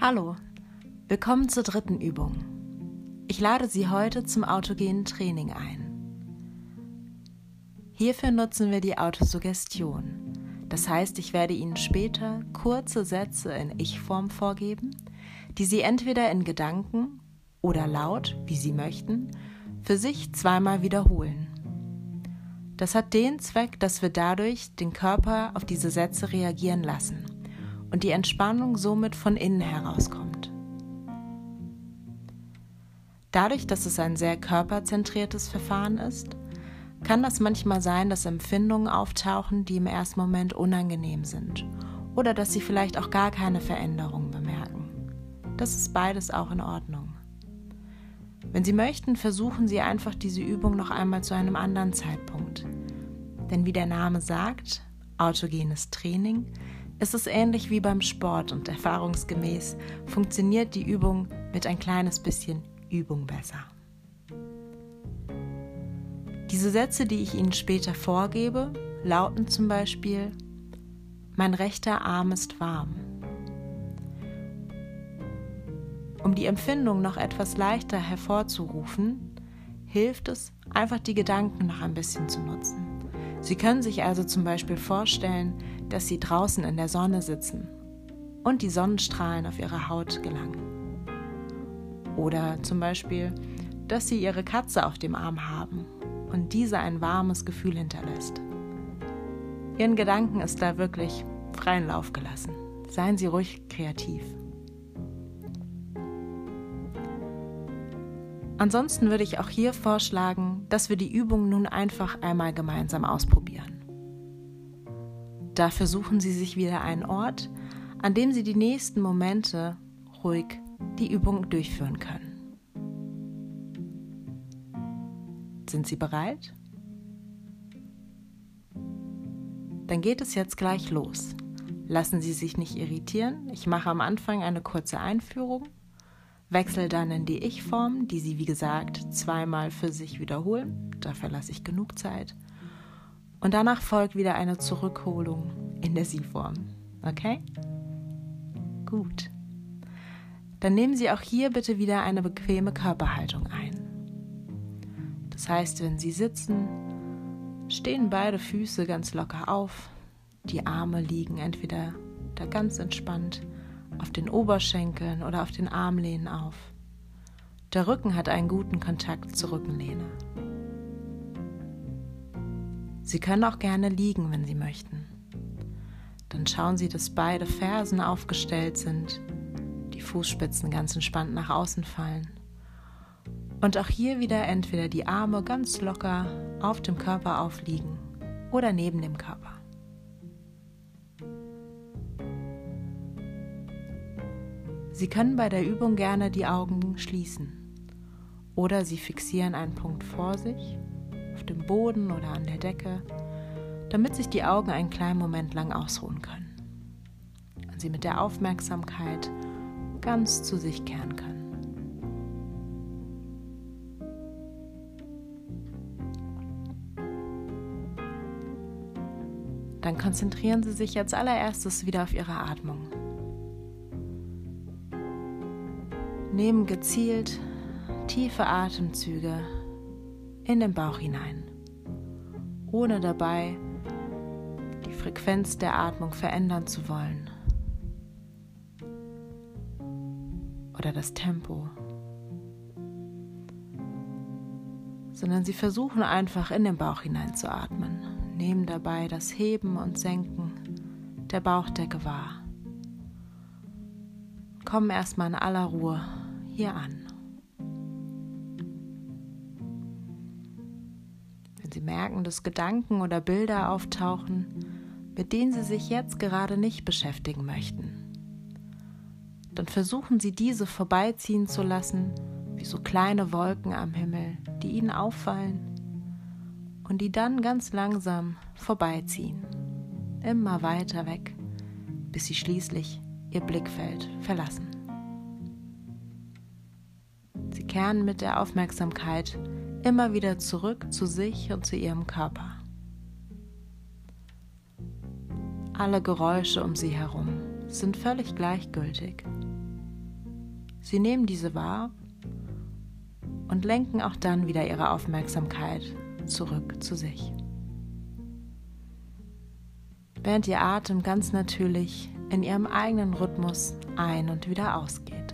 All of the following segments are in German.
Hallo, willkommen zur dritten Übung. Ich lade Sie heute zum autogenen Training ein. Hierfür nutzen wir die Autosuggestion. Das heißt, ich werde Ihnen später kurze Sätze in Ich-Form vorgeben, die Sie entweder in Gedanken oder laut, wie Sie möchten, für sich zweimal wiederholen. Das hat den Zweck, dass wir dadurch den Körper auf diese Sätze reagieren lassen und die Entspannung somit von innen herauskommt. Dadurch, dass es ein sehr körperzentriertes Verfahren ist, kann das manchmal sein, dass Empfindungen auftauchen, die im ersten Moment unangenehm sind oder dass Sie vielleicht auch gar keine Veränderung bemerken. Das ist beides auch in Ordnung. Wenn Sie möchten, versuchen Sie einfach diese Übung noch einmal zu einem anderen Zeitpunkt. Denn wie der Name sagt, autogenes Training, ist es ähnlich wie beim Sport und erfahrungsgemäß funktioniert die Übung mit ein kleines bisschen Übung besser. Diese Sätze, die ich Ihnen später vorgebe, lauten zum Beispiel, mein rechter Arm ist warm. Um die Empfindung noch etwas leichter hervorzurufen, hilft es, einfach die Gedanken noch ein bisschen zu nutzen. Sie können sich also zum Beispiel vorstellen, dass Sie draußen in der Sonne sitzen und die Sonnenstrahlen auf Ihre Haut gelangen. Oder zum Beispiel, dass Sie Ihre Katze auf dem Arm haben und diese ein warmes Gefühl hinterlässt. Ihren Gedanken ist da wirklich freien Lauf gelassen. Seien Sie ruhig kreativ. Ansonsten würde ich auch hier vorschlagen, dass wir die Übung nun einfach einmal gemeinsam ausprobieren. Dafür suchen Sie sich wieder einen Ort, an dem Sie die nächsten Momente ruhig die Übung durchführen können. Sind Sie bereit? Dann geht es jetzt gleich los. Lassen Sie sich nicht irritieren. Ich mache am Anfang eine kurze Einführung, wechsle dann in die Ich-Form, die Sie wie gesagt zweimal für sich wiederholen. Dafür lasse ich genug Zeit. Und danach folgt wieder eine Zurückholung in der Sie-Form. Okay? Gut. Dann nehmen Sie auch hier bitte wieder eine bequeme Körperhaltung ein. Das heißt, wenn Sie sitzen, stehen beide Füße ganz locker auf, die Arme liegen entweder da ganz entspannt auf den Oberschenkeln oder auf den Armlehnen auf. Der Rücken hat einen guten Kontakt zur Rückenlehne. Sie können auch gerne liegen, wenn Sie möchten. Dann schauen Sie, dass beide Fersen aufgestellt sind, die Fußspitzen ganz entspannt nach außen fallen und auch hier wieder entweder die Arme ganz locker auf dem Körper aufliegen oder neben dem Körper. Sie können bei der Übung gerne die Augen schließen oder Sie fixieren einen Punkt vor sich, auf dem Boden oder an der Decke, damit sich die Augen einen kleinen Moment lang ausruhen können und Sie mit der Aufmerksamkeit ganz zu sich kehren können. Dann konzentrieren Sie sich als allererstes wieder auf Ihre Atmung. Nehmen gezielt tiefe Atemzüge in den Bauch hinein, ohne dabei die Frequenz der Atmung verändern zu wollen oder das Tempo, sondern Sie versuchen einfach in den Bauch hinein zu atmen nehmen dabei das Heben und Senken der Bauchdecke wahr. Kommen erstmal in aller Ruhe hier an. Wenn Sie merken, dass Gedanken oder Bilder auftauchen, mit denen Sie sich jetzt gerade nicht beschäftigen möchten, dann versuchen Sie diese vorbeiziehen zu lassen, wie so kleine Wolken am Himmel, die Ihnen auffallen und die dann ganz langsam vorbeiziehen, immer weiter weg, bis sie schließlich ihr Blickfeld verlassen. Sie kehren mit der Aufmerksamkeit immer wieder zurück zu sich und zu ihrem Körper. Alle Geräusche um sie herum sind völlig gleichgültig. Sie nehmen diese wahr und lenken auch dann wieder ihre Aufmerksamkeit zurück zu sich. Während ihr Atem ganz natürlich in ihrem eigenen Rhythmus ein- und wieder ausgeht.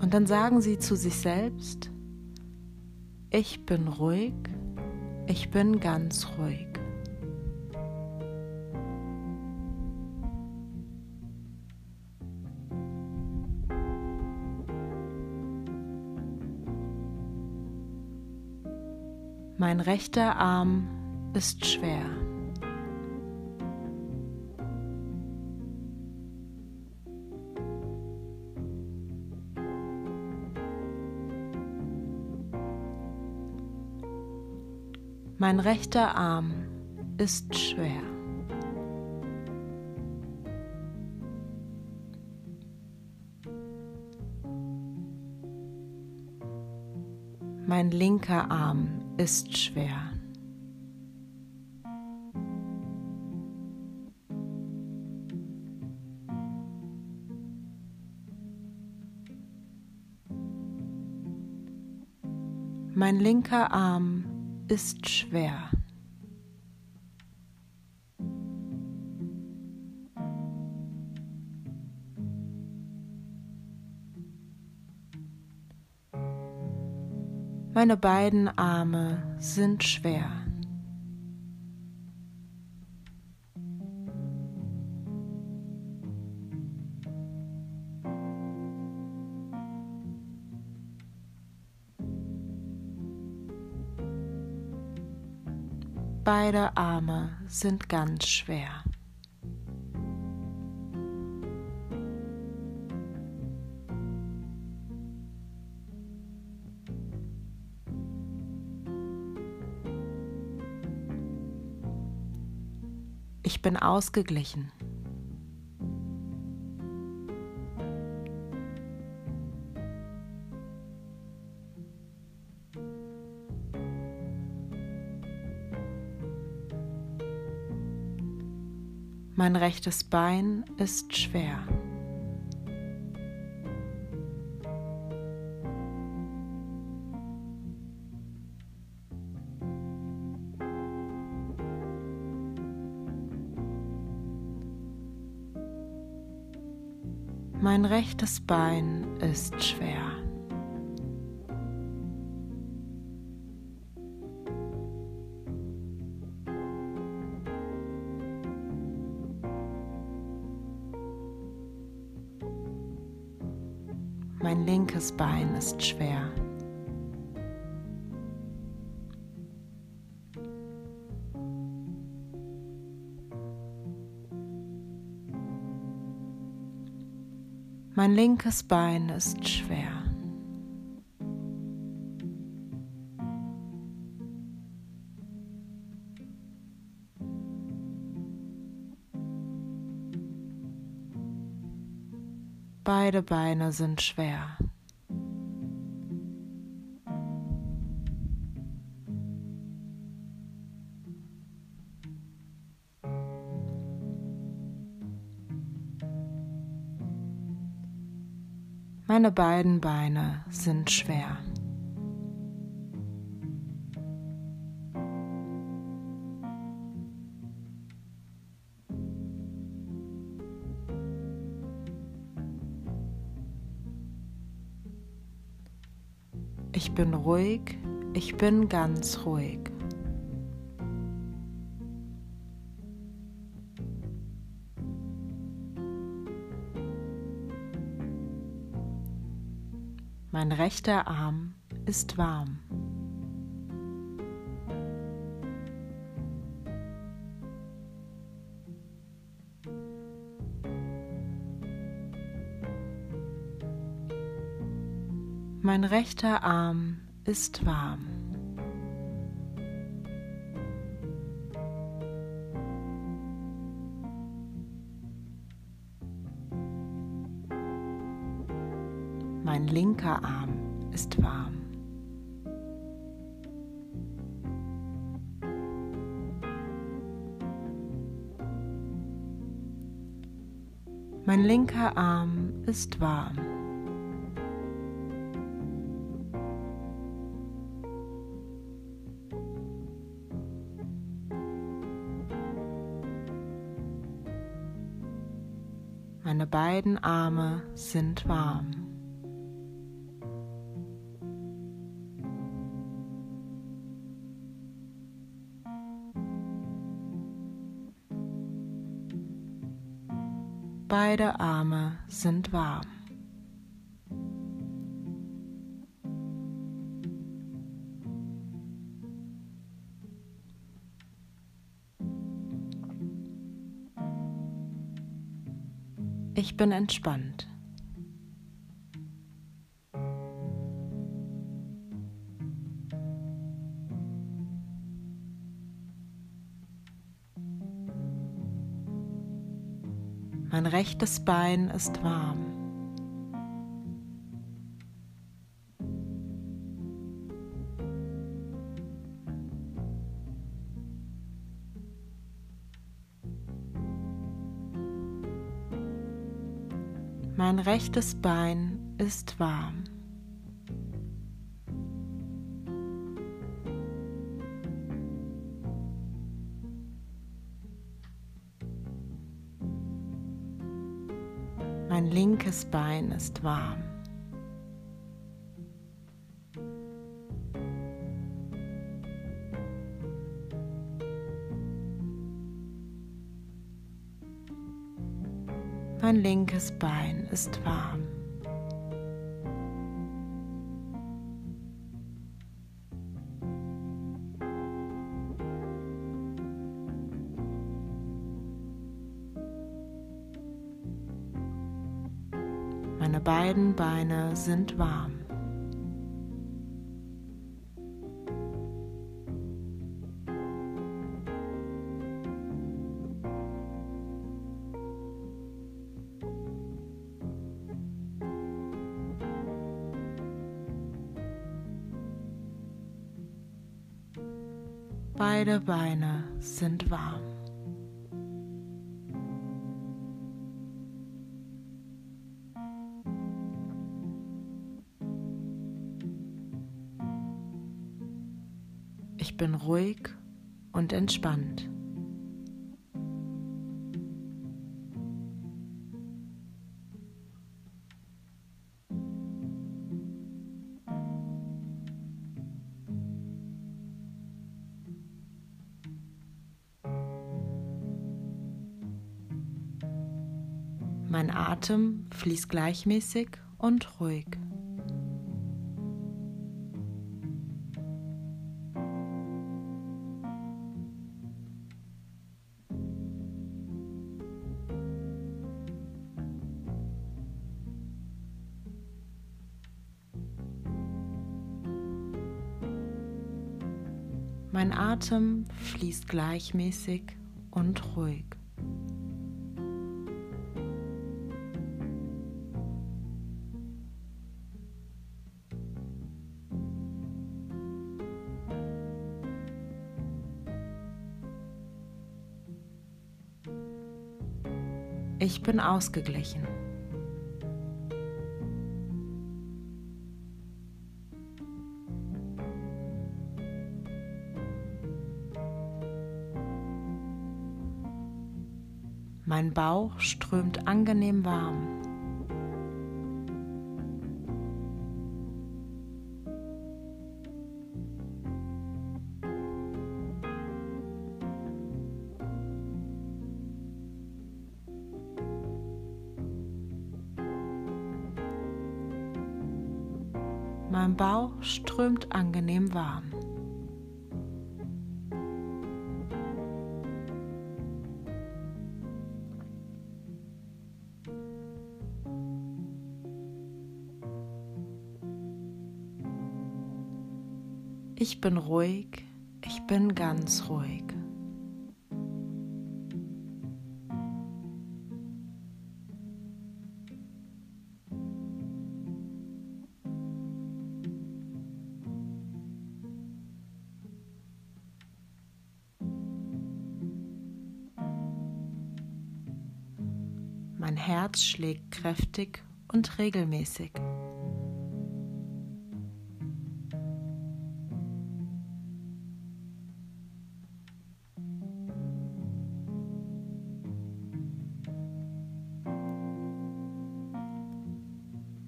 Und dann sagen sie zu sich selbst, ich bin ruhig, ich bin ganz ruhig. Mein rechter Arm ist schwer. Mein rechter Arm ist schwer. Mein linker Arm ist schwer. Mein linker Arm ist schwer. Meine beiden Arme sind schwer. Beide Arme sind ganz schwer. Ich bin ausgeglichen. Mein rechtes Bein ist schwer. Mein rechtes Bein ist schwer. Mein linkes Bein ist schwer. Mein linkes Bein ist schwer. Beide Beine sind schwer. Meine beiden Beine sind schwer. Ruhig, ich bin ganz ruhig. Mein rechter Arm ist warm. Mein rechter Arm ist warm. Mein linker Arm ist warm. Mein linker Arm ist warm. Beiden Arme sind warm. Beide Arme sind warm. Ich bin entspannt. Mein rechtes Bein ist warm. Rechtes Bein ist warm. Mein linkes Bein ist warm. Mein linkes Bein ist warm. Meine beiden Beine sind warm. Beide Beine sind warm. Ich bin ruhig und entspannt. Atem fließt gleichmäßig und ruhig. Mein Atem fließt gleichmäßig und ruhig. Ich bin ausgeglichen. Mein Bauch strömt angenehm warm. Strömt angenehm warm. Ich bin ruhig, ich bin ganz ruhig. Herz schlägt kräftig und regelmäßig.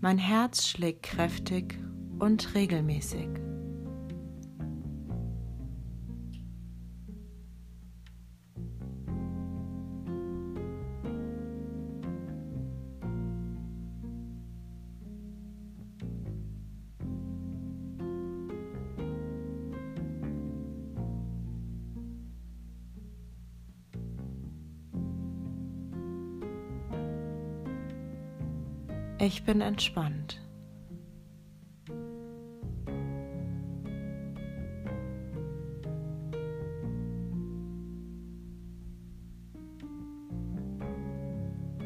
Mein Herz schlägt kräftig und regelmäßig. Ich bin entspannt.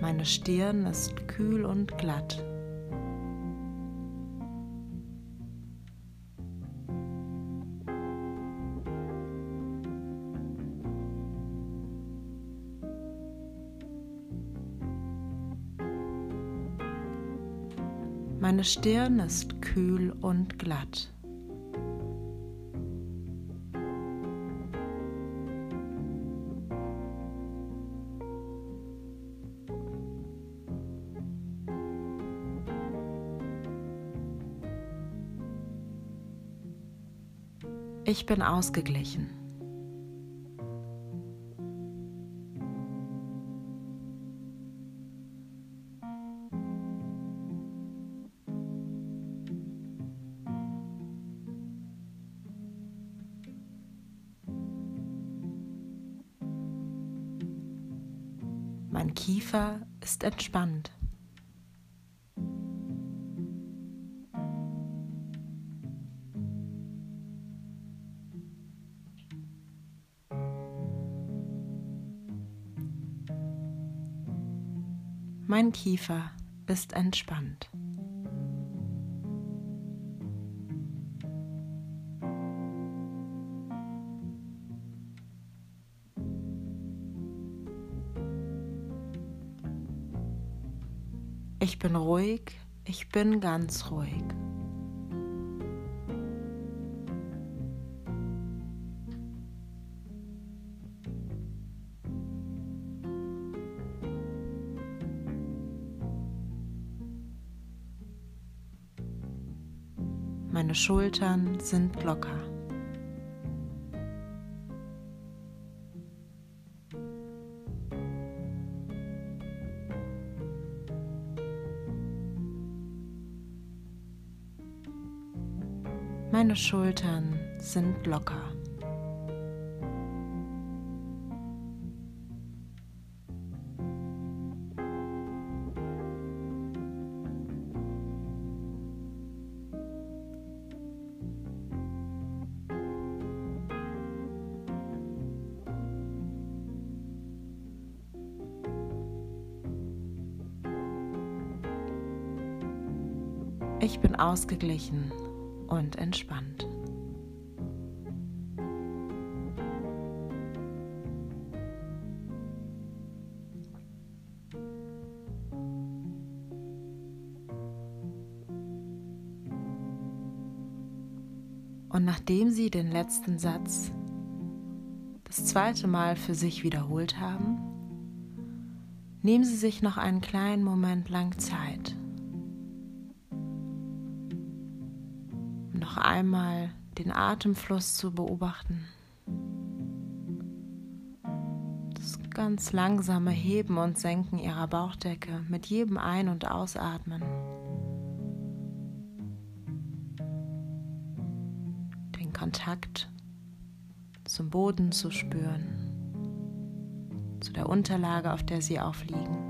Meine Stirn ist kühl und glatt. Meine Stirn ist kühl und glatt. Ich bin ausgeglichen. Mein Kiefer ist entspannt. Mein Kiefer ist entspannt. Ich bin ruhig, ich bin ganz ruhig. Meine Schultern sind locker. Meine Schultern sind locker. Ich bin ausgeglichen und entspannt. Und nachdem Sie den letzten Satz das zweite Mal für sich wiederholt haben, nehmen Sie sich noch einen kleinen Moment lang Zeit einmal den Atemfluss zu beobachten. Das ganz langsame Heben und Senken ihrer Bauchdecke mit jedem Ein- und Ausatmen. Den Kontakt zum Boden zu spüren, zu der Unterlage, auf der sie aufliegen.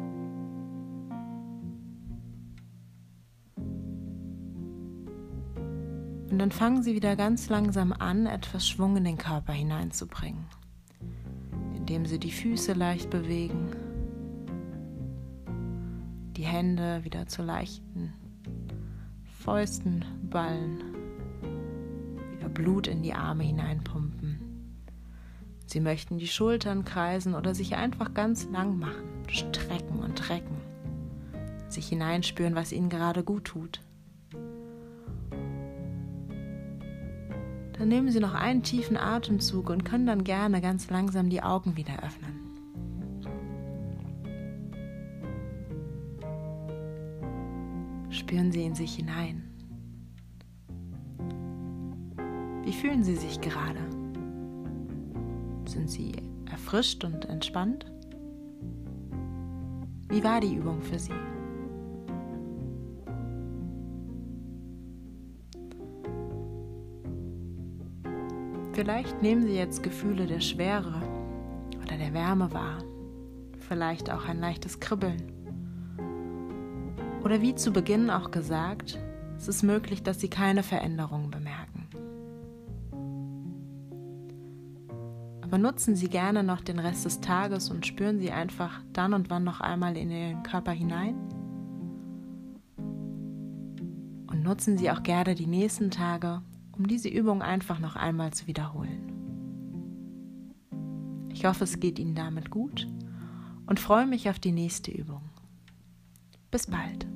Und dann fangen Sie wieder ganz langsam an, etwas Schwung in den Körper hineinzubringen, indem Sie die Füße leicht bewegen, die Hände wieder zu leichten Fäusten ballen, wieder Blut in die Arme hineinpumpen. Sie möchten die Schultern kreisen oder sich einfach ganz lang machen, strecken und recken, sich hineinspüren, was ihnen gerade gut tut. Dann nehmen Sie noch einen tiefen Atemzug und können dann gerne ganz langsam die Augen wieder öffnen. Spüren Sie in sich hinein. Wie fühlen Sie sich gerade? Sind Sie erfrischt und entspannt? Wie war die Übung für Sie? Vielleicht nehmen Sie jetzt Gefühle der Schwere oder der Wärme wahr, vielleicht auch ein leichtes Kribbeln. Oder wie zu Beginn auch gesagt, es ist möglich, dass Sie keine Veränderungen bemerken. Aber nutzen Sie gerne noch den Rest des Tages und spüren Sie einfach dann und wann noch einmal in Ihren Körper hinein. Und nutzen Sie auch gerne die nächsten Tage, um diese Übung einfach noch einmal zu wiederholen. Ich hoffe, es geht Ihnen damit gut und freue mich auf die nächste Übung. Bis bald.